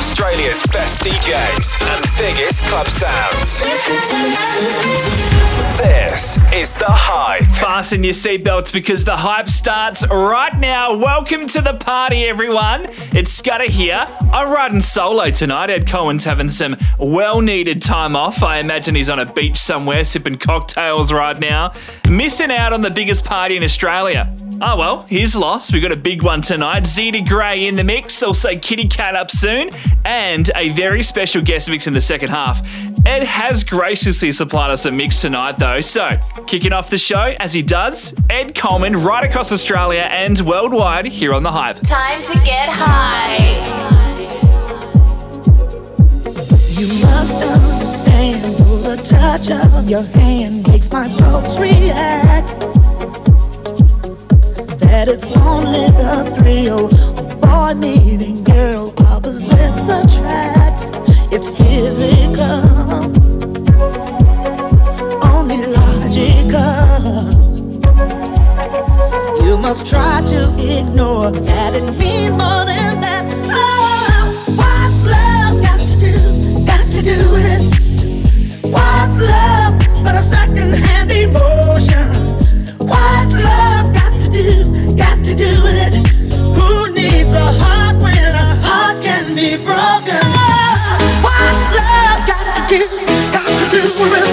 Australia's best DJs and biggest club sounds. This is The Hype. Fasten your seatbelts because the hype starts right now. Welcome to the party, everyone. It's Scudder here. I'm riding solo tonight. Ed Cohen's having some well needed time off. I imagine he's on a beach somewhere sipping cocktails right now, missing out on the biggest party in Australia. Oh well, he's loss. We've got a big one tonight. Zeta Grey in the mix, also Kitty Cat up soon, and a very special guest mix in the second half. Ed has graciously supplied us a mix tonight, though. So, kicking off the show, as he does, Ed Coleman right across Australia and worldwide here on The Hype. Time to get high. You must understand, though the touch of your hand makes my pulse react. That it's only the thrill of boy meeting girl, opposites attract. It's physical, only logical. You must try to ignore that it means more than that. Oh, what's love got to do? Got to do with it. What's love but a second-hand emotion? What's love to do with it. Who needs a heart when a heart can be broken? What's love got to do? Got to do with it.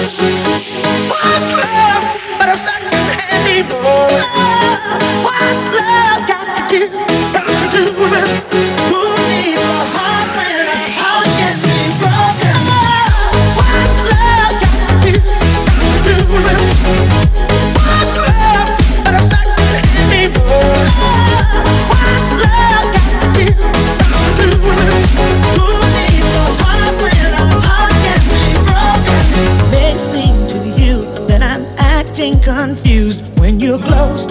What's love but love got to do? Got to do with it.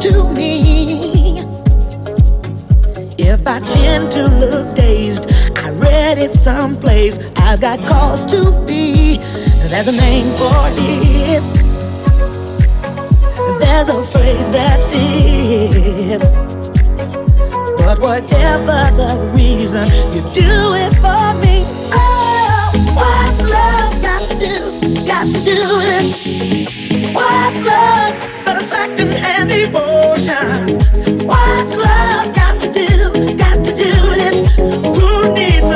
To me. If I tend to look dazed, I read it someplace. I've got cause to be. There's a name for it. There's a phrase that fits. But whatever the reason, you do it for me. Oh, what's love got to do? Got to do it. What's love What's love got to do? Got to do it. Who needs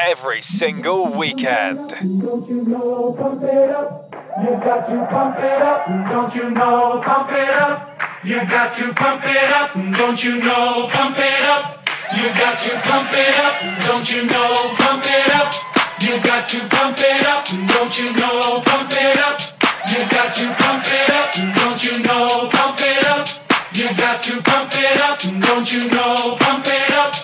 every single weekend. You got to pump it up. Don't you know, pump it up. You got to pump it up. Don't you know, pump it up. You got to pump it up. Don't you know, pump it up. You got to pump it up. Don't you know, pump it up. You got to pump it up. Don't you know, pump it up. You got to pump it up. Don't you know, pump it up.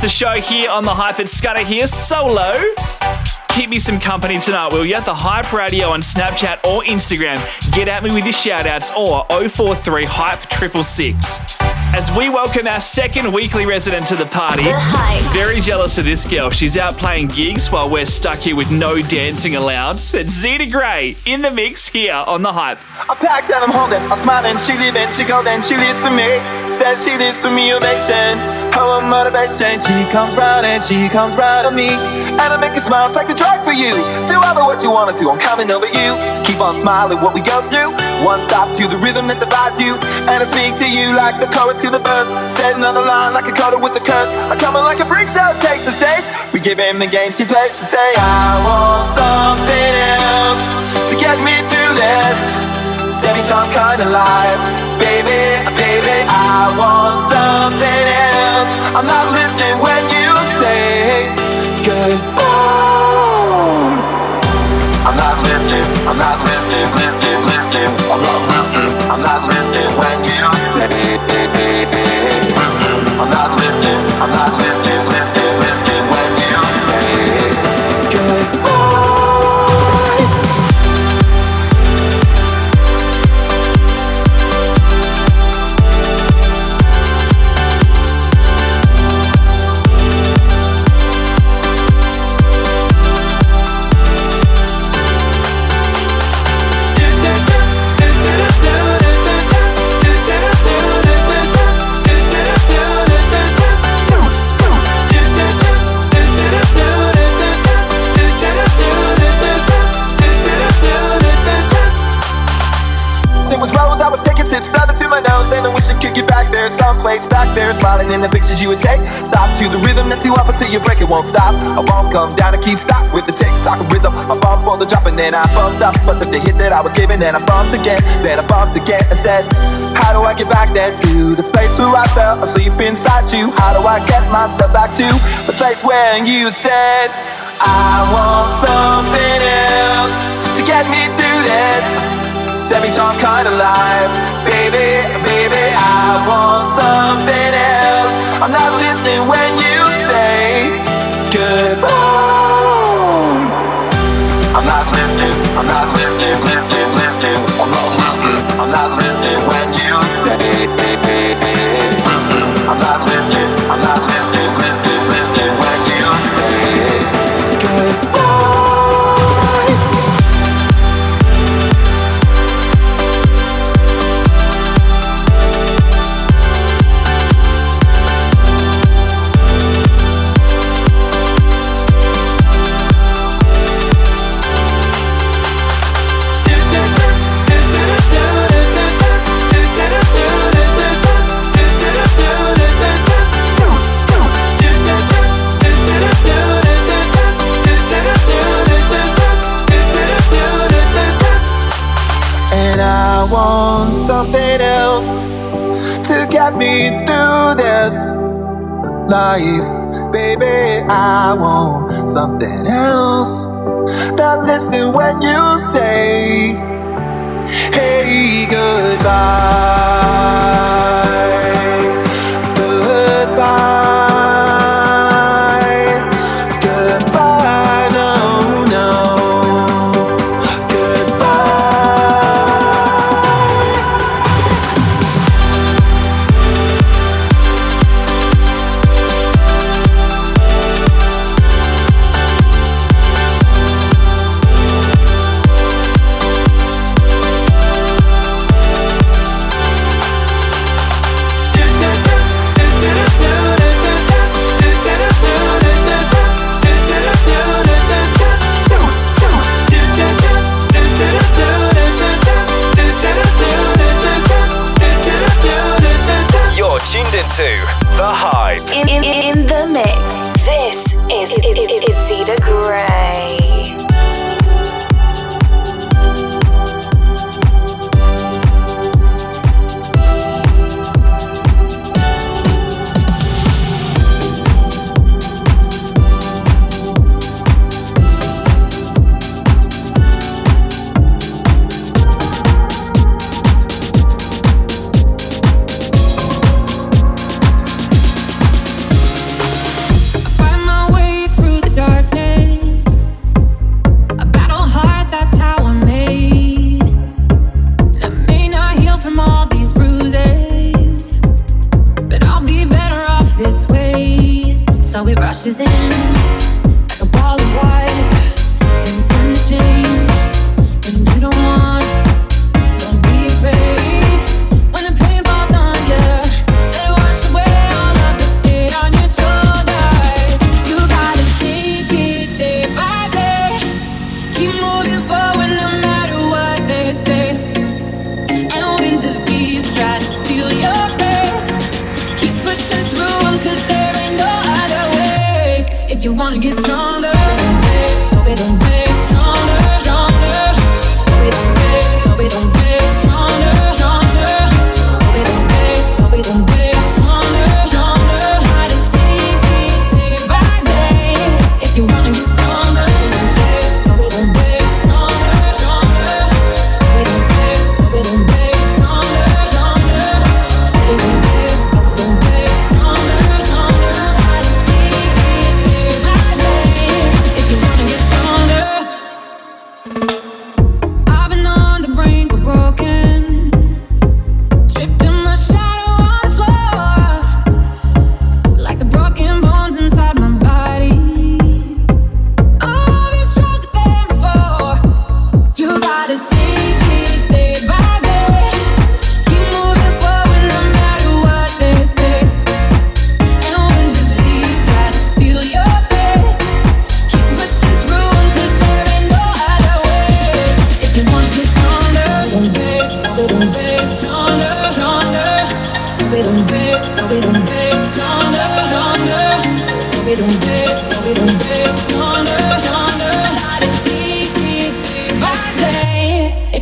Off the show here on the Hype. It's Scudder here, solo. Keep me some company tonight, will you? At the Hype Radio on Snapchat or Instagram. Get at me with your shout outs or 043 Hype 666. As we welcome our second weekly resident to the party. The Hype. Very jealous of this girl. She's out playing gigs while we're stuck here with no dancing allowed. It's Zeta Gray in the mix here on the Hype. I packed and I'm holding, I'm smiling, she leaving, she golden, she lives for me. Says she lives for me, ovation. Her motivation, she comes round and she comes round to me. And I make it smile, it's like a drug for you. Do ever what you wanna do, I'm coming over you. Keep on smiling, what we go through. One stop to the rhythm that divides you. And I speak to you like the chorus to the verse. Said another line like a coda with a curse. I come in like a freak show, takes the stage. We give him the game she plays to say, I want something else to get me through this. Semi time kind of life, baby, baby. I want something else. I'm not listening when you say goodbye. I'm not listening. I'm not listening. Listening, listening. I'm not listening. I'm not listening there, smiling in the pictures you would take. Stop to the rhythm that's too up until you break, it won't stop. I won't come down and keep stop with the tick tock rhythm. I bump on the drop and then I bumped up, but took the hit that I was given, and I bumped again, then I bumped again and said, How do I get back there to the place where I felt asleep inside you? How do I get myself back to the place where you said, I want something else to get me through this. Semi-charm kind of life, baby. I want something else. I'm not listening when you something else to get me through this life. Baby, I want something else. Not listen when you say, hey. Goodbye.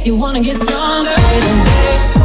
You wanna get stronger,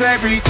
every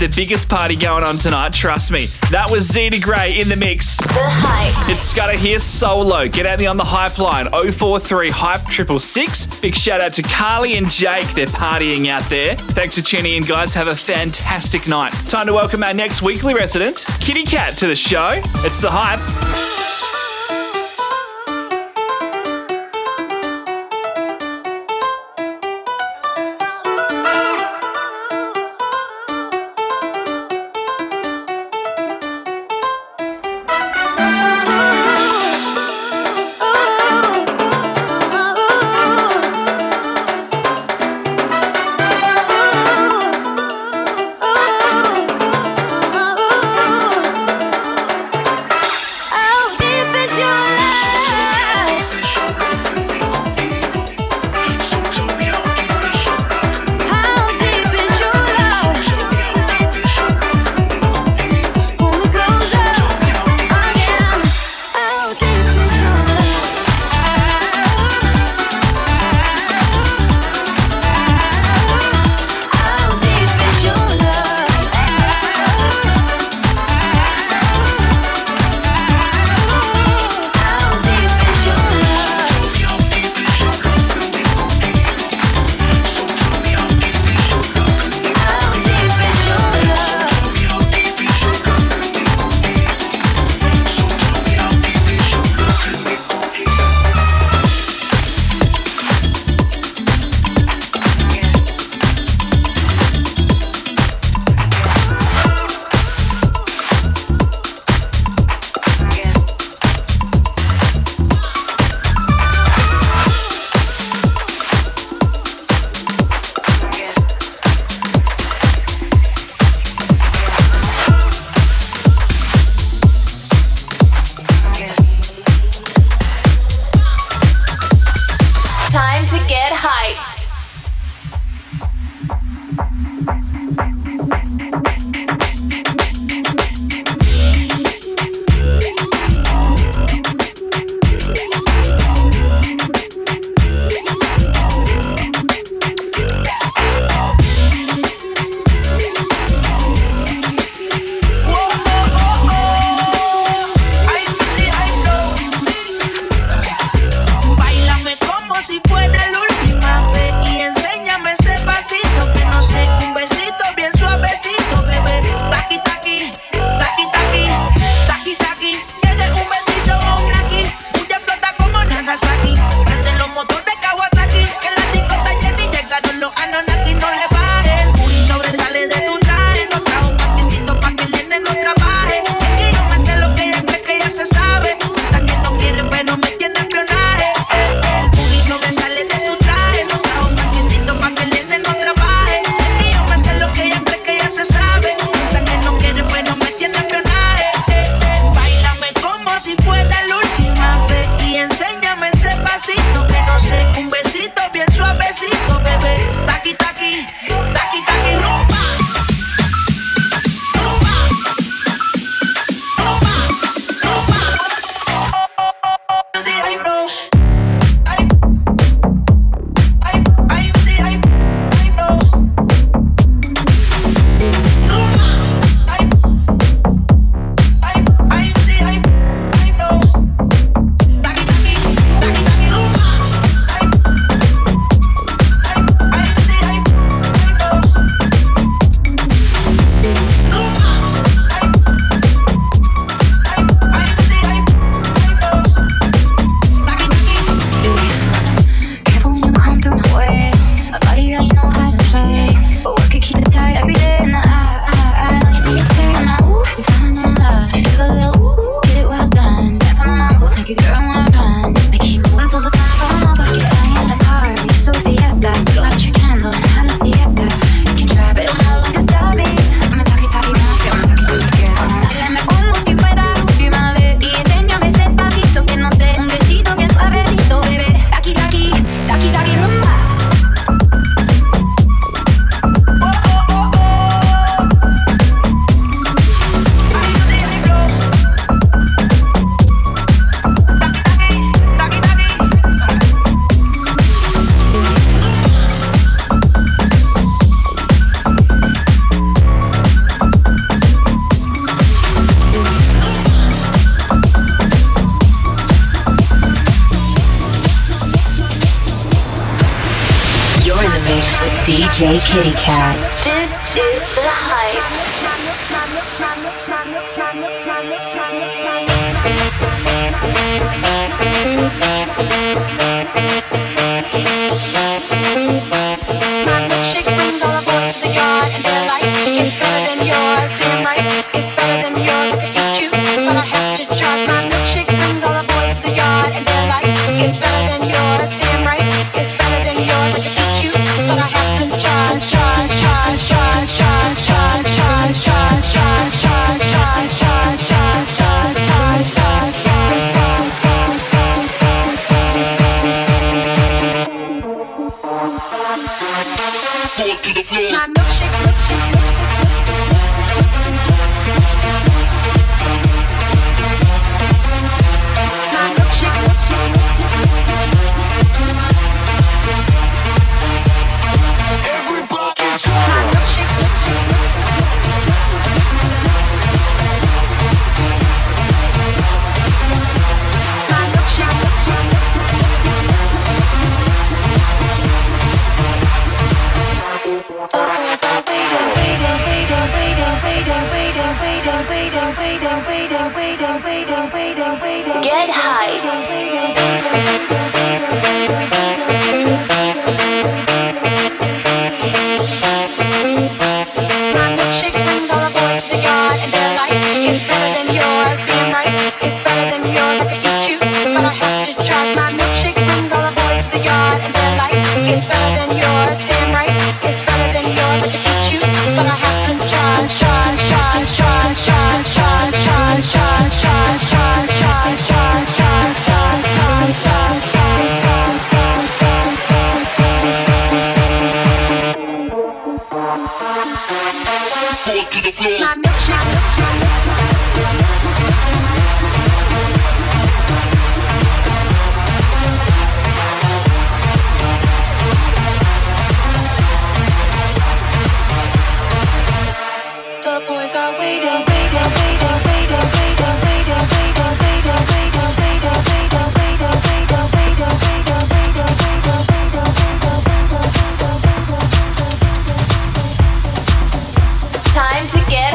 the biggest party going on tonight, trust me. That was Zeta Grey in the mix. The Hype. It's Scudder here solo. Get at me on the Hype line 043 Hype 666. Big shout out to Carly and Jake. They're partying out there. Thanks for tuning in, guys. Have a fantastic night. Time to welcome our next weekly resident, Kitty Cat, to the show. It's The Hype.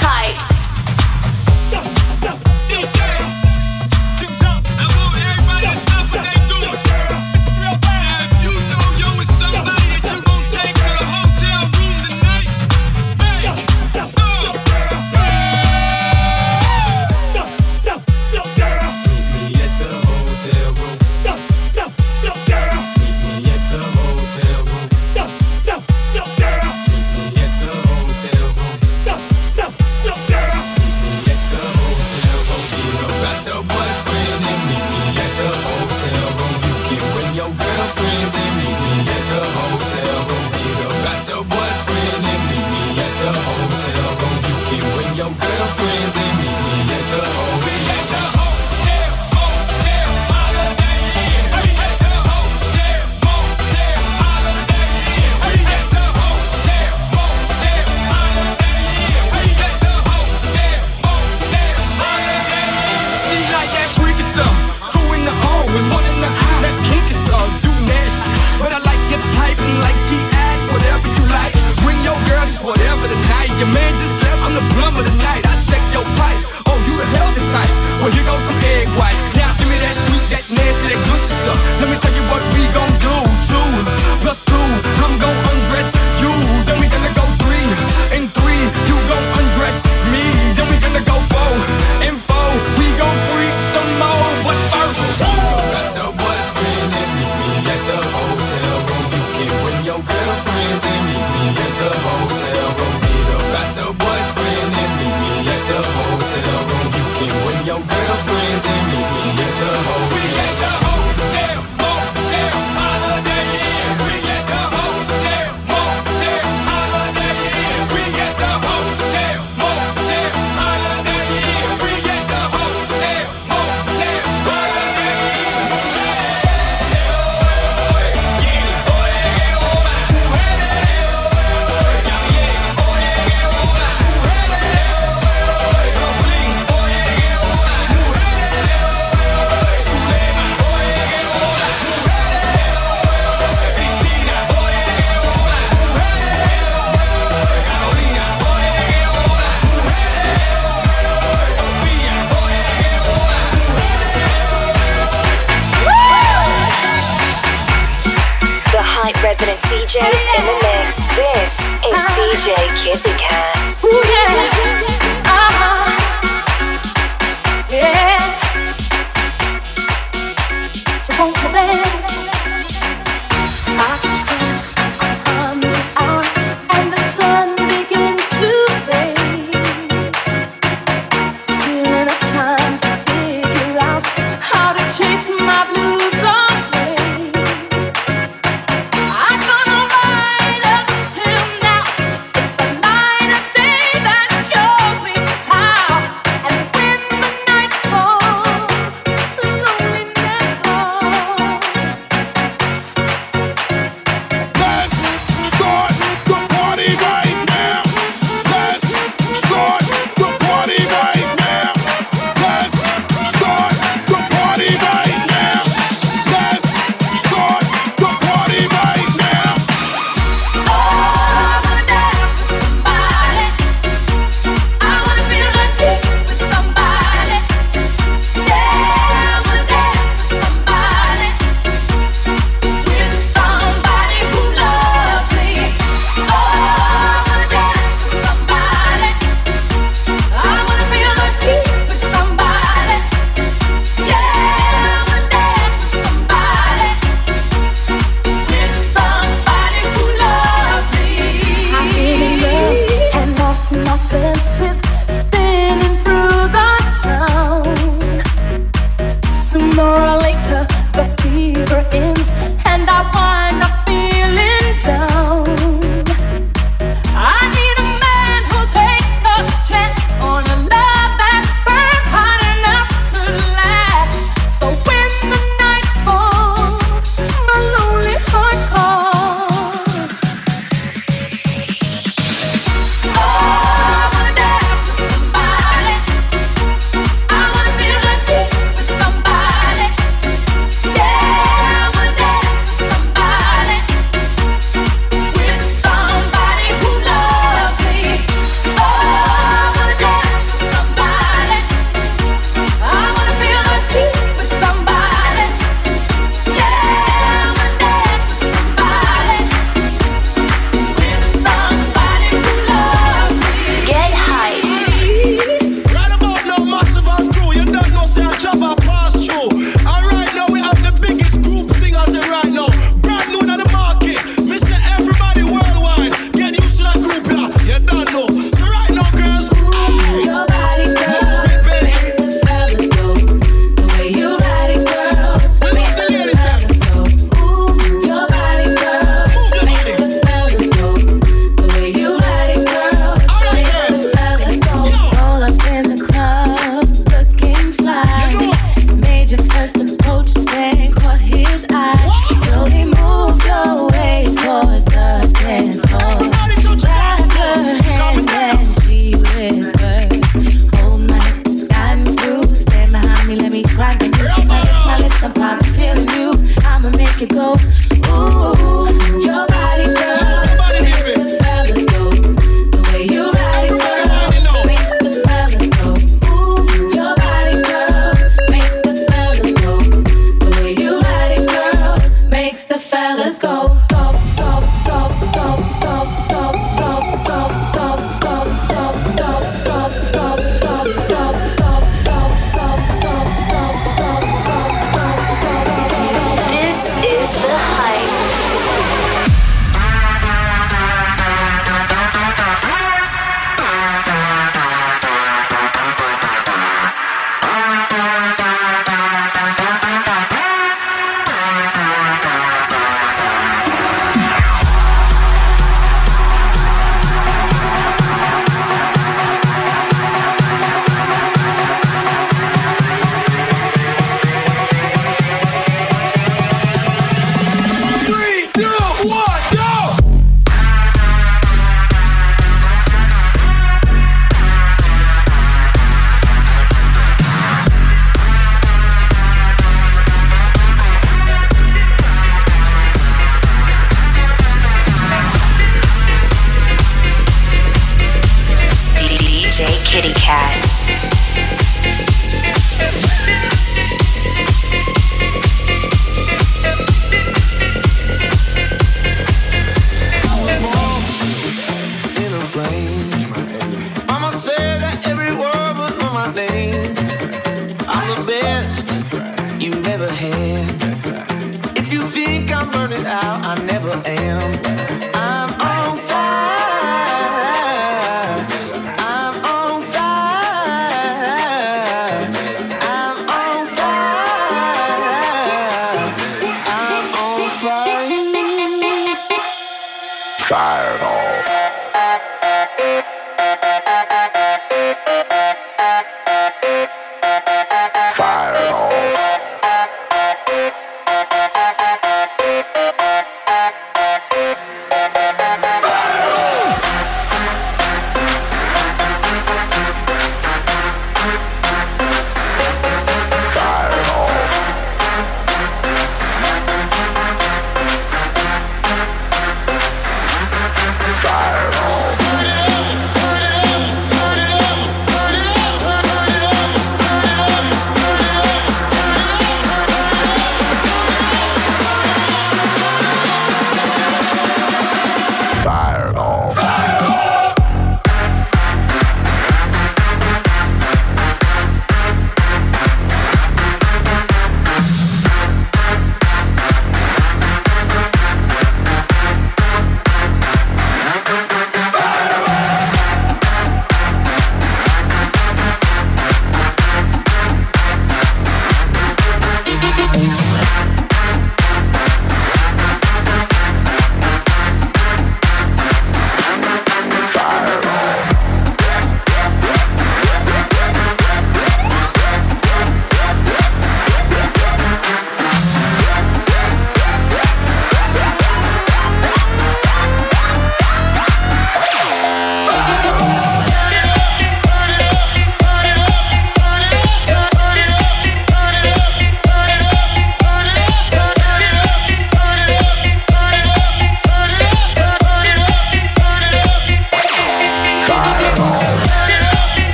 Hyped.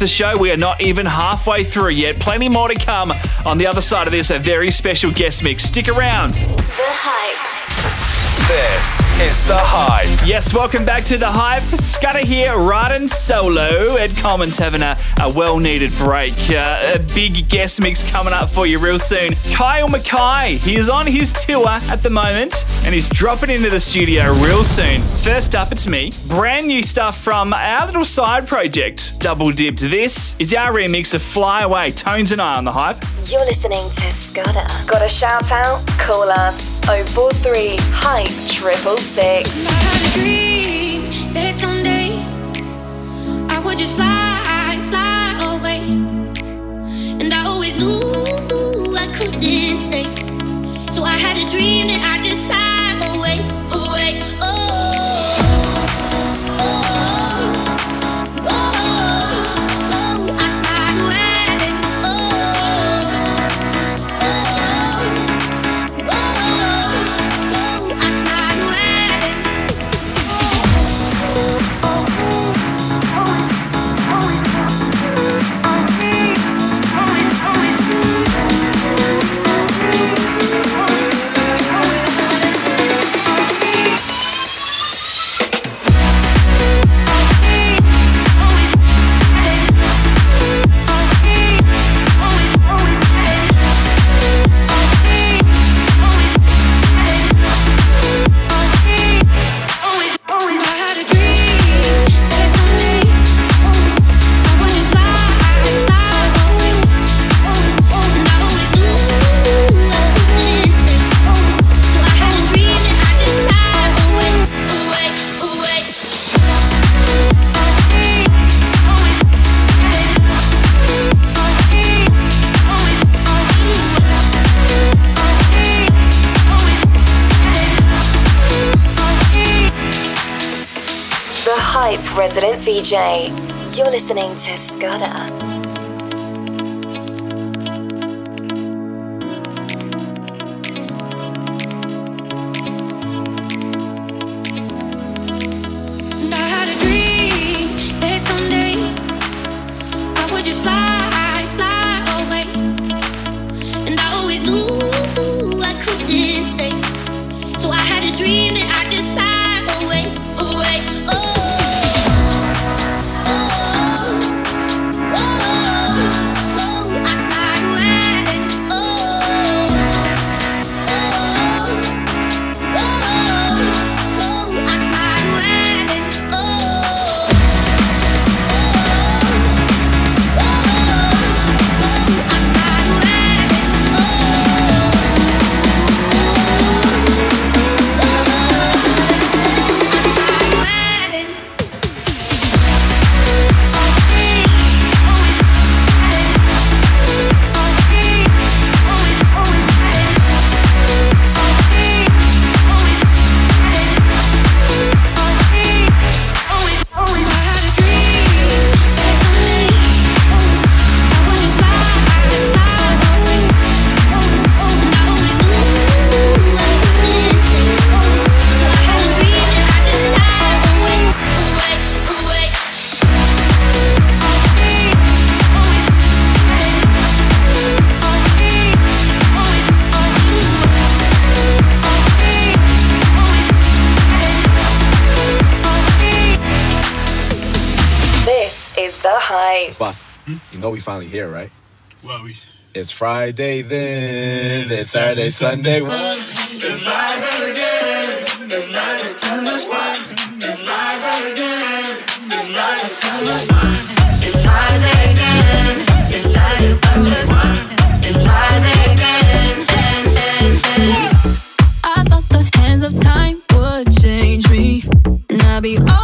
The show. We are not even halfway through yet. Plenty more to come on the other side of this. A very special guest mix. Stick around. The hype. This is The Hype. Yes, welcome back to The Hype. Scudder here, riding solo. Ed Coleman's having a, a well needed break. Uh, a big guest mix coming up for you real soon. Kyle McKay, he is on his tour at the moment and he's dropping into the studio real soon. First up, it's me. Brand new stuff from our little side project, Double Dipped. This is our remix of Fly Away. Tones and I on The Hype. You're listening to Scudder. Got a shout out? Call us 043 Hype Triple Six. dream that someday I would just fly, fly away. And I always knew I couldn't stay. So I had a dream that I DJ. You're listening to Scudder. so hype. Boss, you know we finally here, right? Well, we. It's Friday then. It's Saturday, Sunday. It's live again. It's live again. It's live. It's live again. It's Friday again. It's Saturday, It's Friday again. I thought the hands of time would change me, and I'd be. All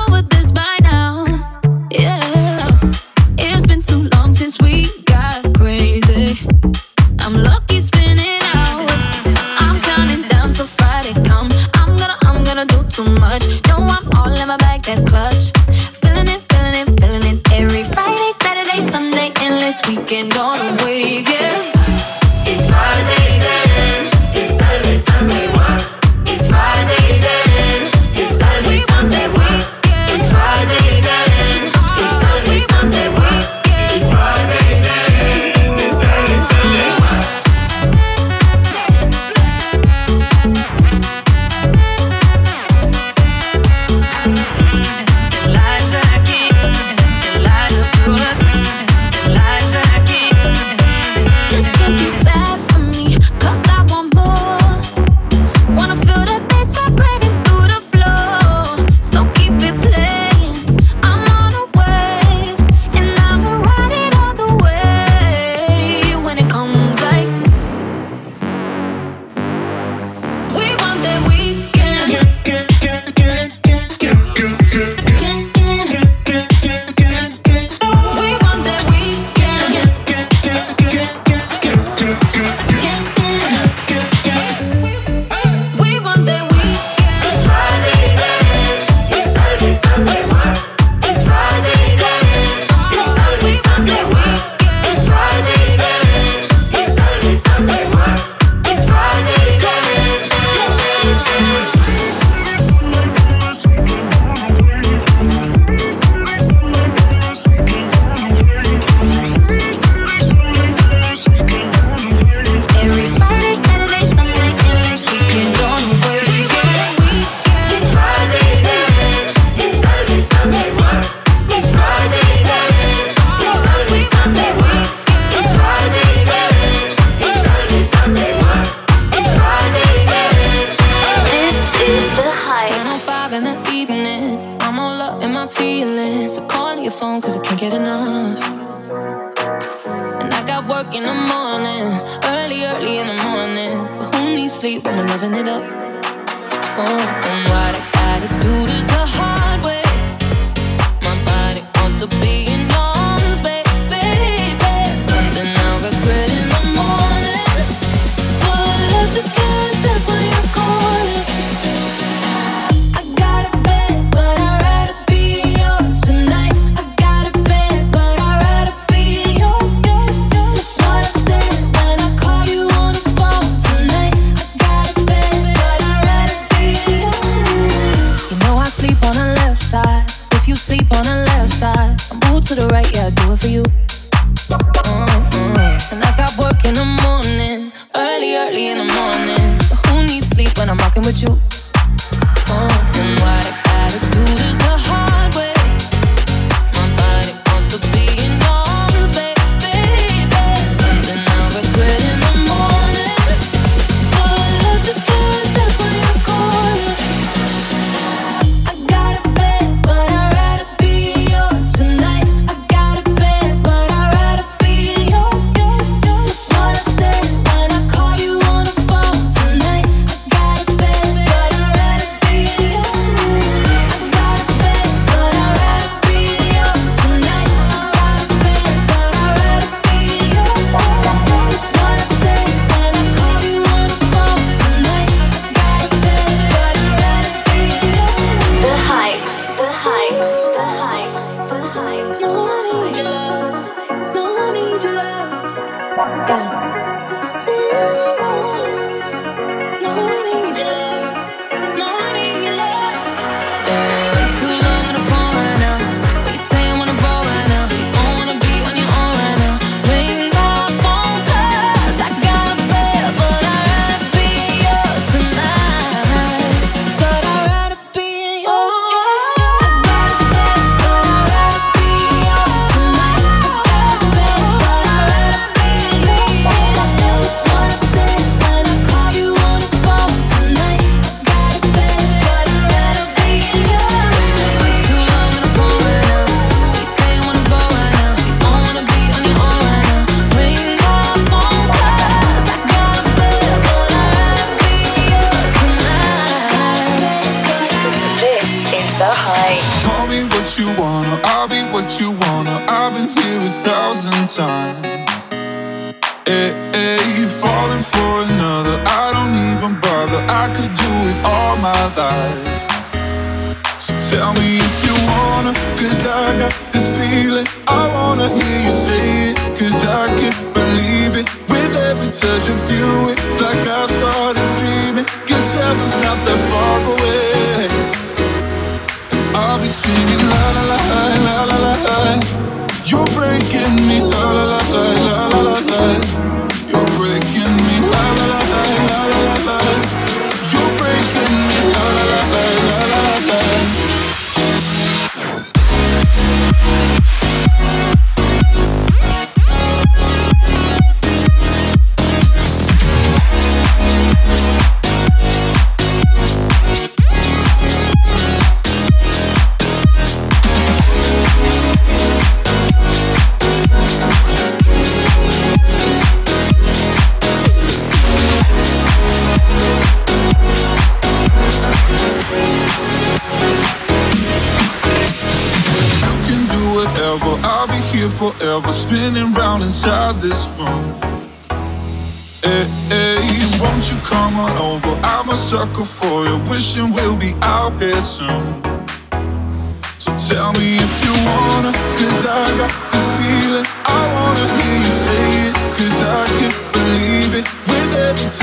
early in the morning. But who needs sleep when I'm rocking with you?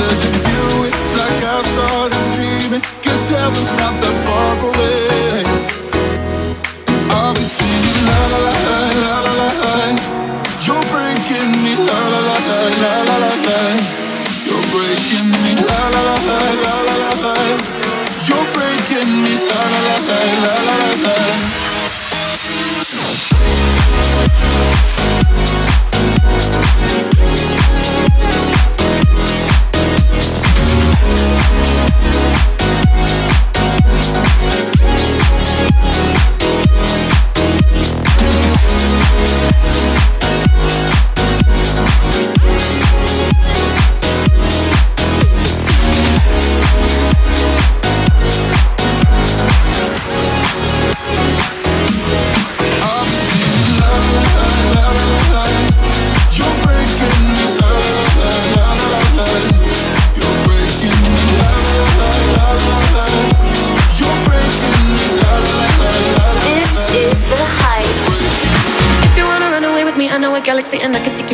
Every touch you, it's like I've started dreaming. Guess heaven's not that far away.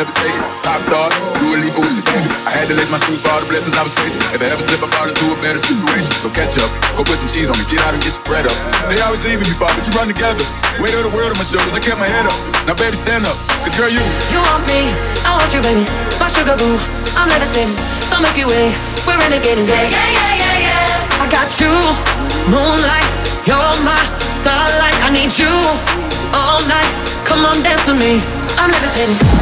Levitating. Pop star, do a. I had to lace my shoes for all the blessings I was chasing. If I ever slip, I fall into a better situation. So catch up, go put some cheese on me, get out and get your bread up. They always leaving me, Bob, but you run together. Weight of the world on my shoulders, I kept my head up. Now, baby, stand up, cause girl, you. You want me, I want you, baby. My sugar boo, I'm levitating. The Milky Way, we're renegading. Yeah, yeah, yeah, yeah, yeah. I got you, moonlight, you're my starlight. I need you all night. Come on, dance with me. I'm levitating.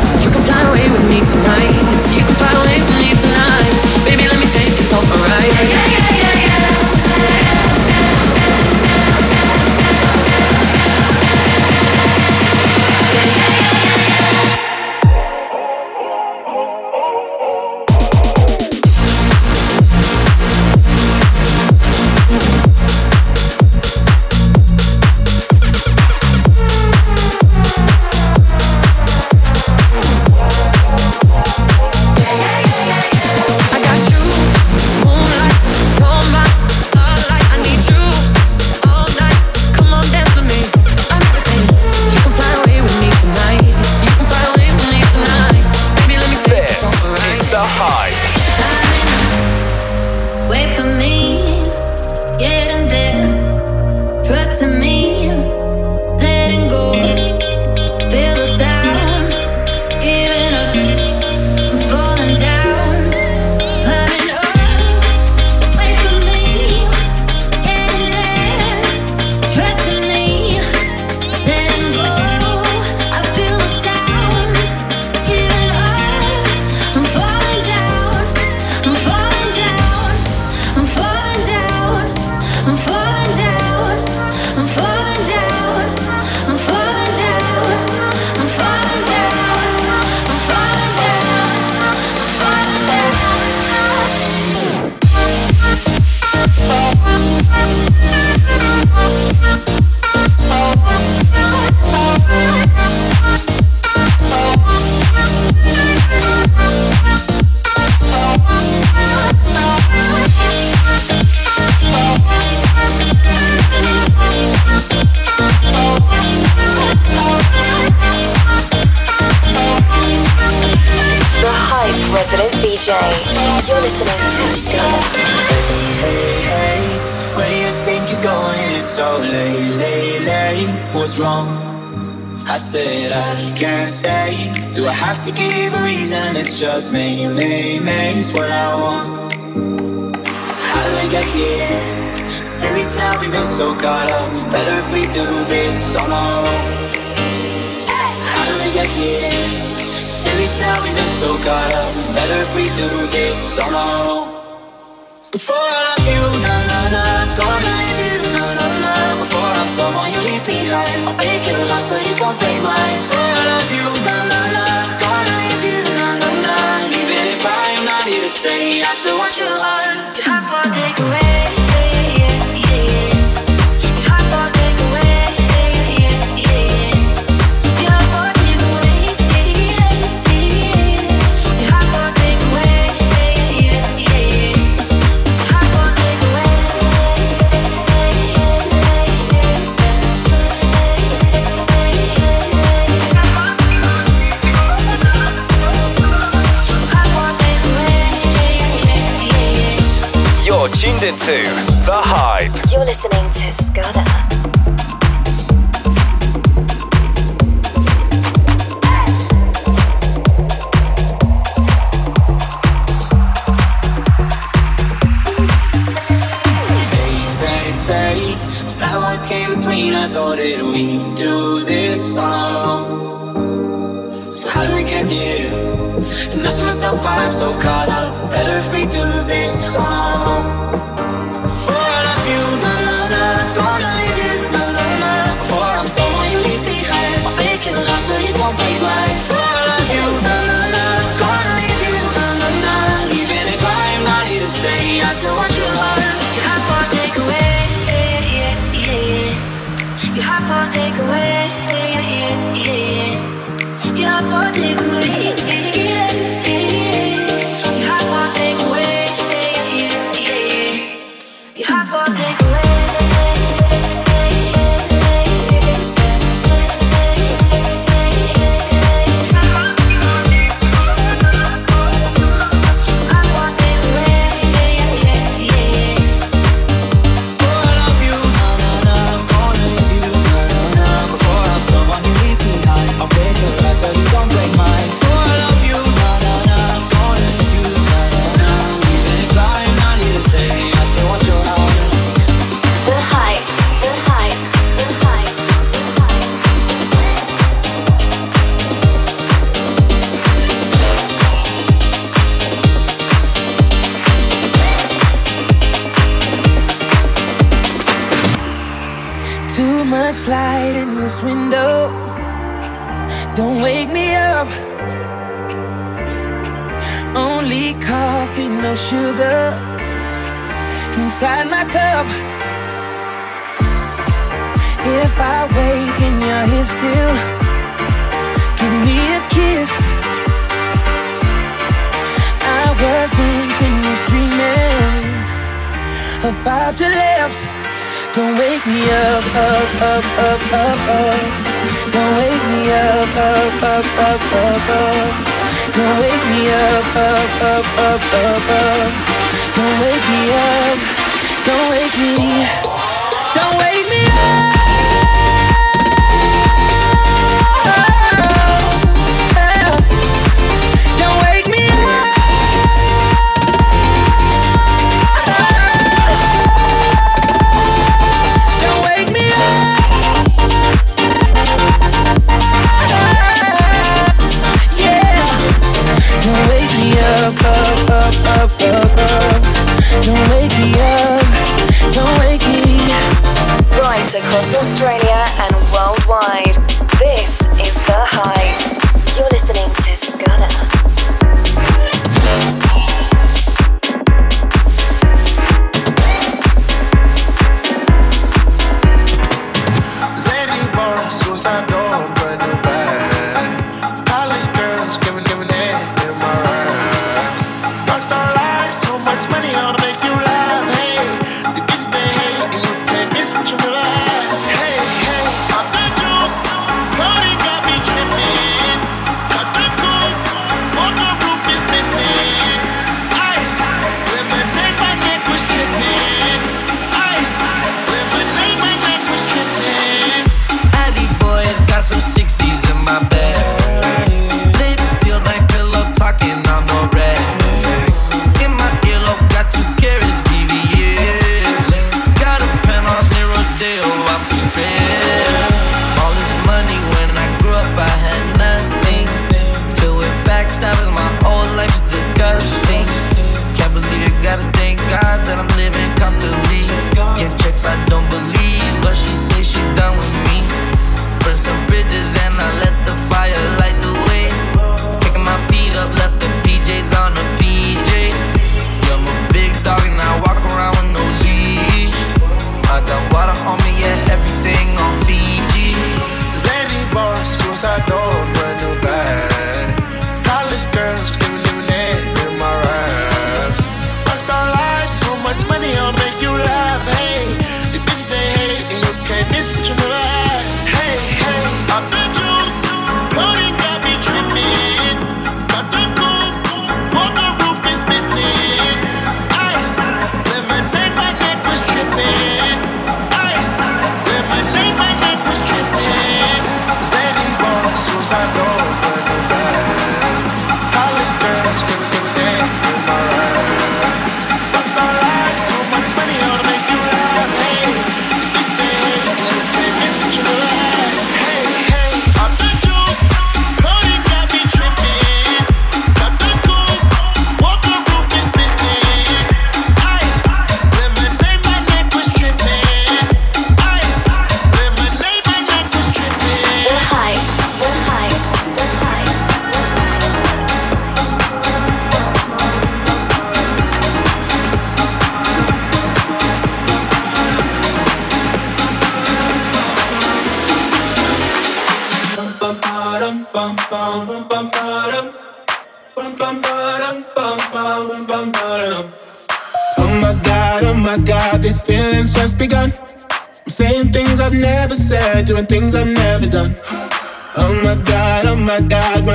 Tonight. You can fly away with me tonight. Baby, let me take you for a ride.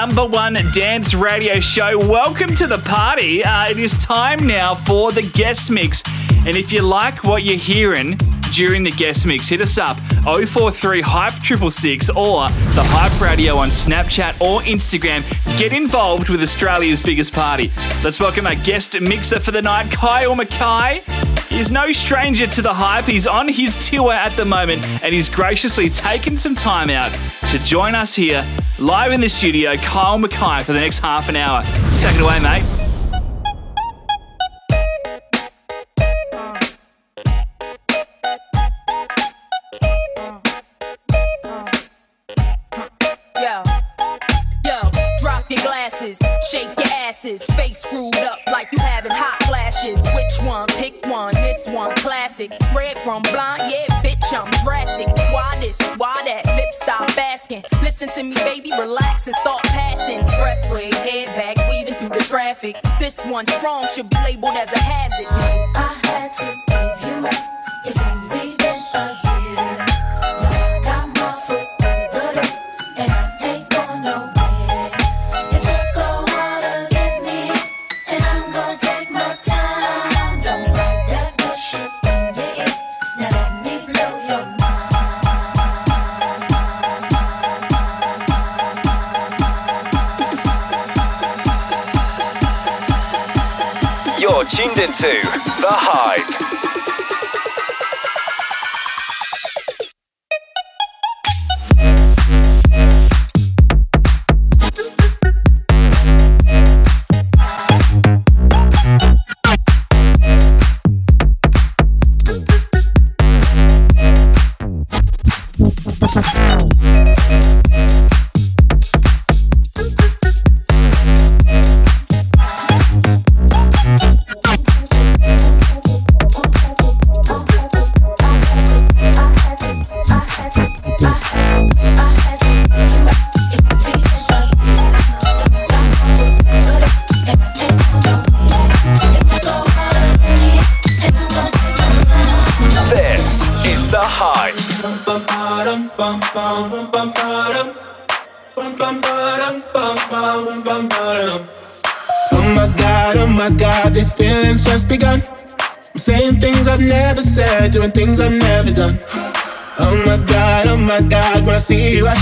Number one dance radio show. Welcome to the party. Uh, it is time now for the guest mix. And if you like what you're hearing during the guest mix, hit us up 043 Hype 666 or the Hype Radio on Snapchat or Instagram. Get involved with Australia's biggest party. Let's welcome our guest mixer for the night, Kyle McKay. He's no stranger to the hype. He's on his tour at the moment and he's graciously taken some time out to join us here live in the studio, Kyle McKay, for the next half an hour. Take it away, mate. Yo, yo, drop your glasses, shake your asses, classic. Red from blind, yeah, bitch, I'm drastic. Why this? Why that? Lip stop asking. Listen to me, baby, relax and start passing. Expressway, head back, weaving through the traffic. This one strong should be labeled as a hazard. I had to give you up. It's only been into The Hype.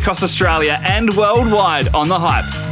Across Australia and worldwide on the hype.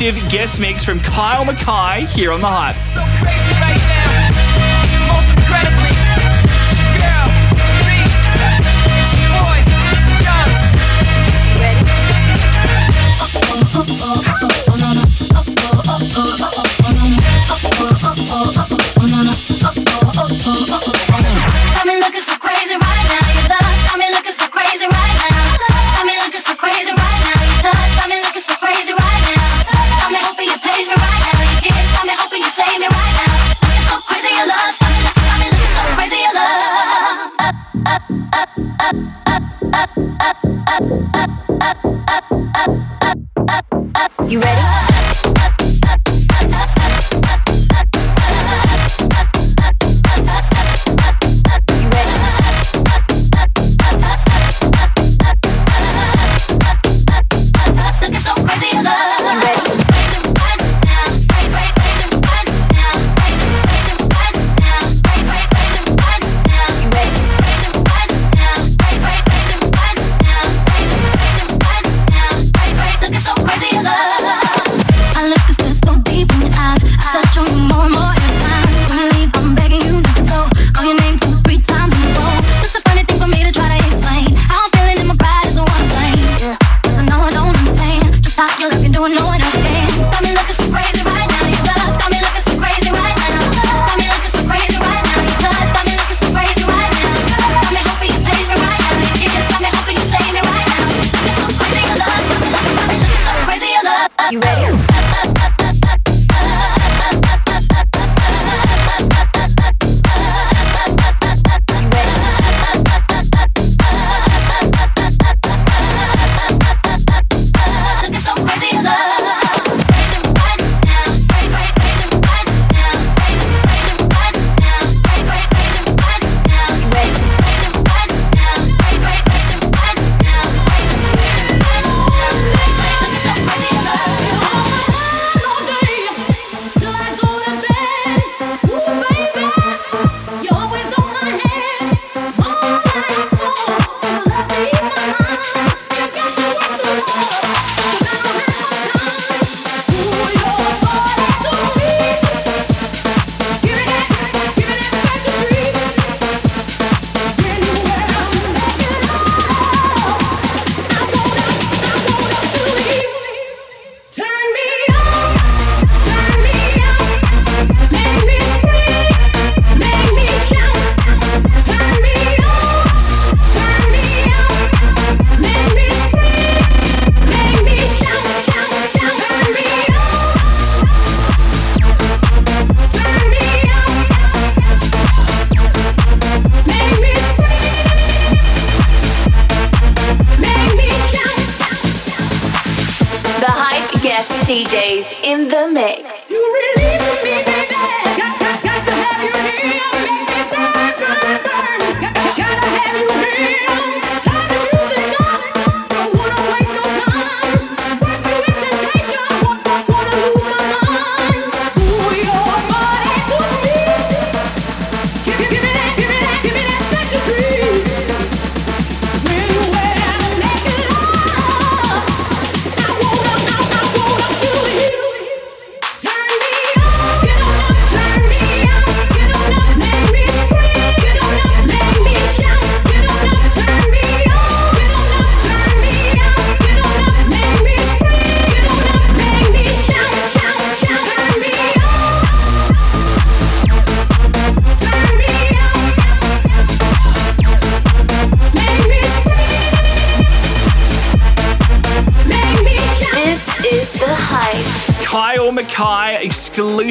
exclusive guest mix from Kyle McKay here on The Hype.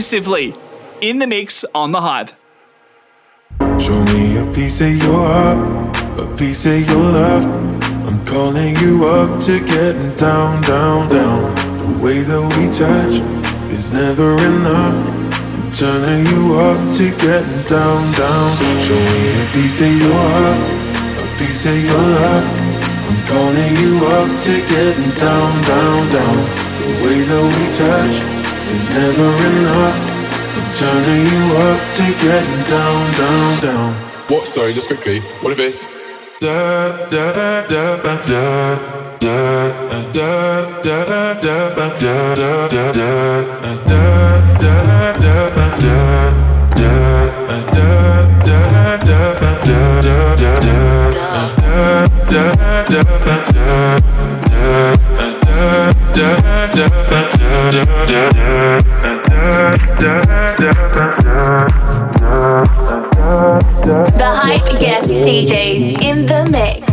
Exclusively in the mix on the hype. Show me a piece of your heart, a piece of your love. I'm calling you up to getting down, down, down. The way that we touch is never enough. I'm turning you up to getting down, down. Show me a piece of your heart, a piece of your love. I'm calling you up to getting down, down, down. The way that we touch is never enough. I'm turning you up to getting down, down, down. What? Sorry, just quickly. What if it's Da da da da da da da da da da da da da da da da da da da da The hype guest DJs in the mix.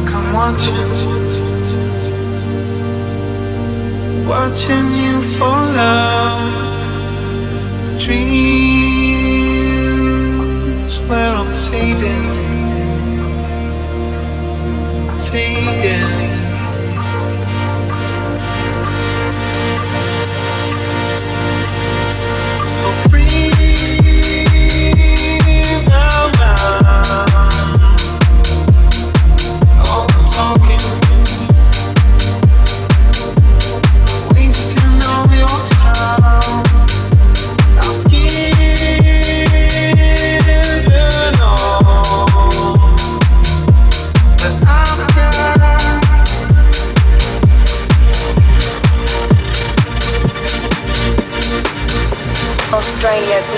like I'm watching, watching you fall out. Dreams where I'm fading, fading.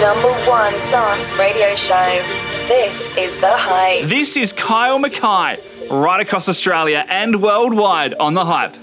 number one dance radio show. This is The Hype. This is Kyle McKay, right across Australia and worldwide on The Hype.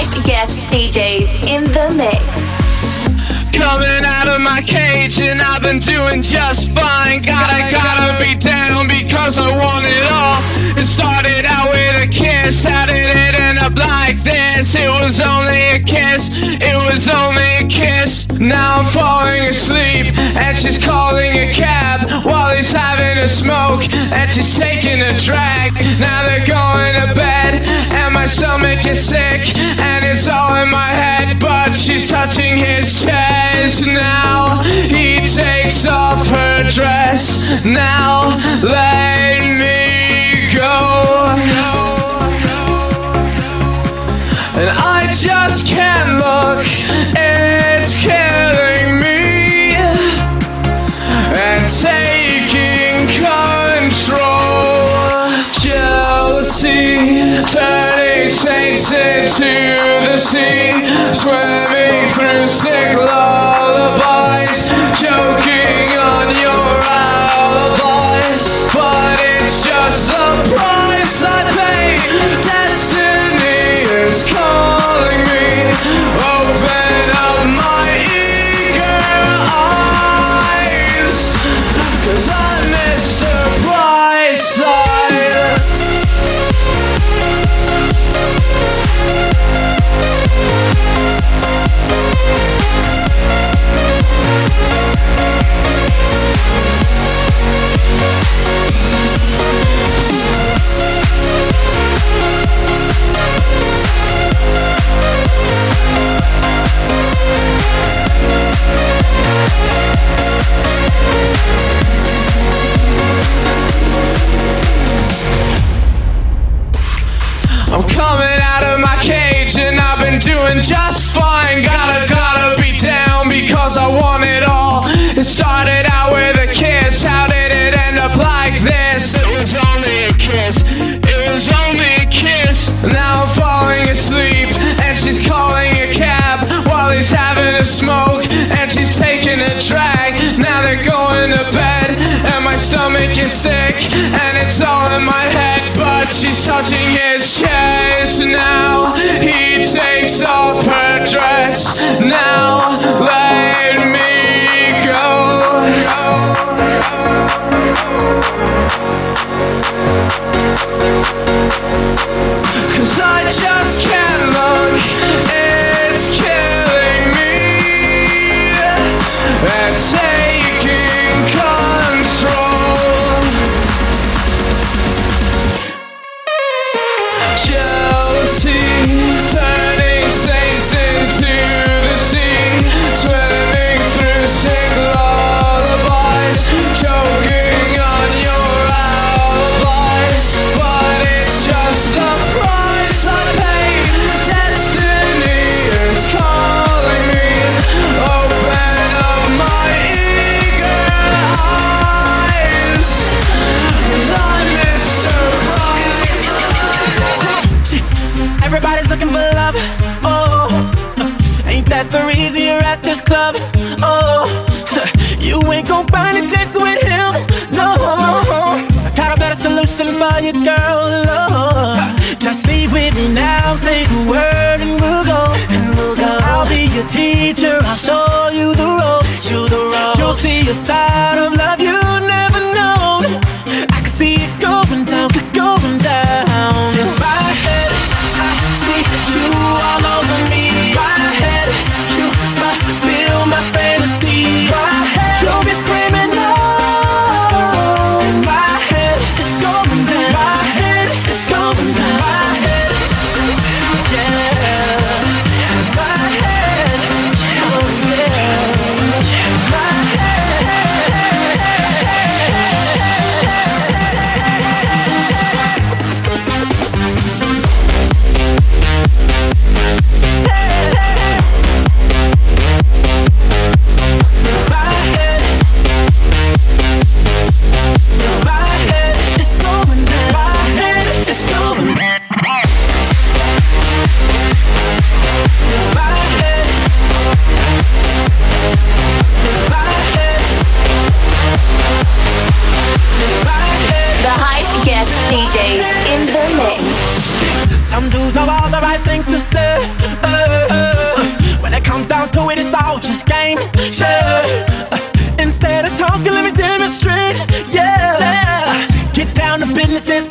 five guest DJs in the mix. Coming out of my cage and I've been doing just fine. Gotta, gotta be down because I want it all. It started out with kiss. How did it end up like this? It was only a kiss. It was only a kiss. Now I'm falling asleep, and she's calling a cab while he's having a smoke, and she's taking a drag. Now they're going to bed, and my stomach is sick, and it's all in my head. But she's touching his chest now. He takes off her dress now. Let me go. Just can't look, it's killing me. And taking control. Jealousy, turning saints into the sea. Swimming through sick lullabies. I'm coming out of my cage and I've been doing just fine. Gotta, gotta be down because I want it all. It started out with a kiss. How did it end up like this? It was only a kiss. It was only a kiss. Now I'm falling asleep and she's calling a cab while he's having a smoke and she's taking a drag. Now they're going to bed and my stomach is sick and it's all in my head. But she's touching his chest now. He takes off her dress now. Let me go. At this club? Oh, you ain't gon' find it dancing with him. No, I got a better solution for you, girl. Oh, just leave with me now. Say the word and we'll go. And we'll go. I'll be your teacher. I'll show you the ropes. You the ropes. You'll see a side of love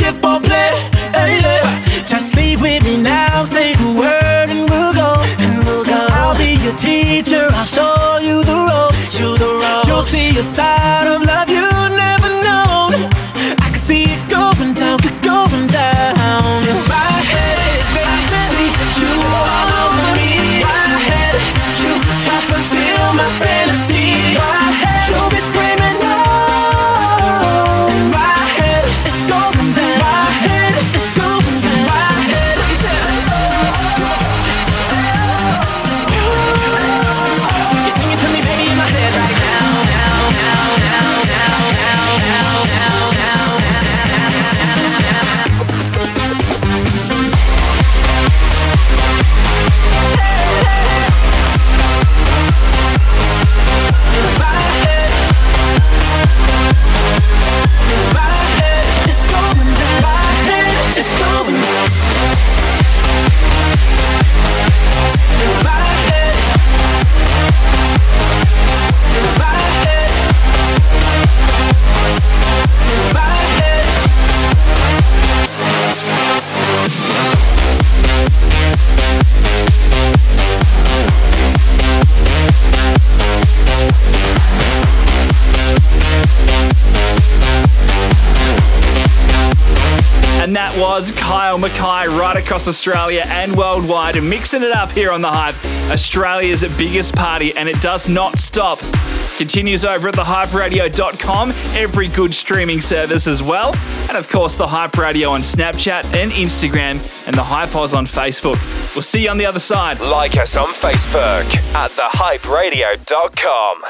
and for play. Uh, yeah. Just leave with me now. Say the word and we'll go. And we'll go. I'll be your teacher. I'll show you the ropes. You the ropes. You'll see a side Australia and worldwide, and mixing it up here on the Hype, Australia's biggest party, and it does not stop. Continues over at thehyperadio.com, every good streaming service as well, and of course the Hype Radio on Snapchat and Instagram, and the Hype Oz on Facebook. We'll see you on the other side. Like us on Facebook at thehyperadio.com.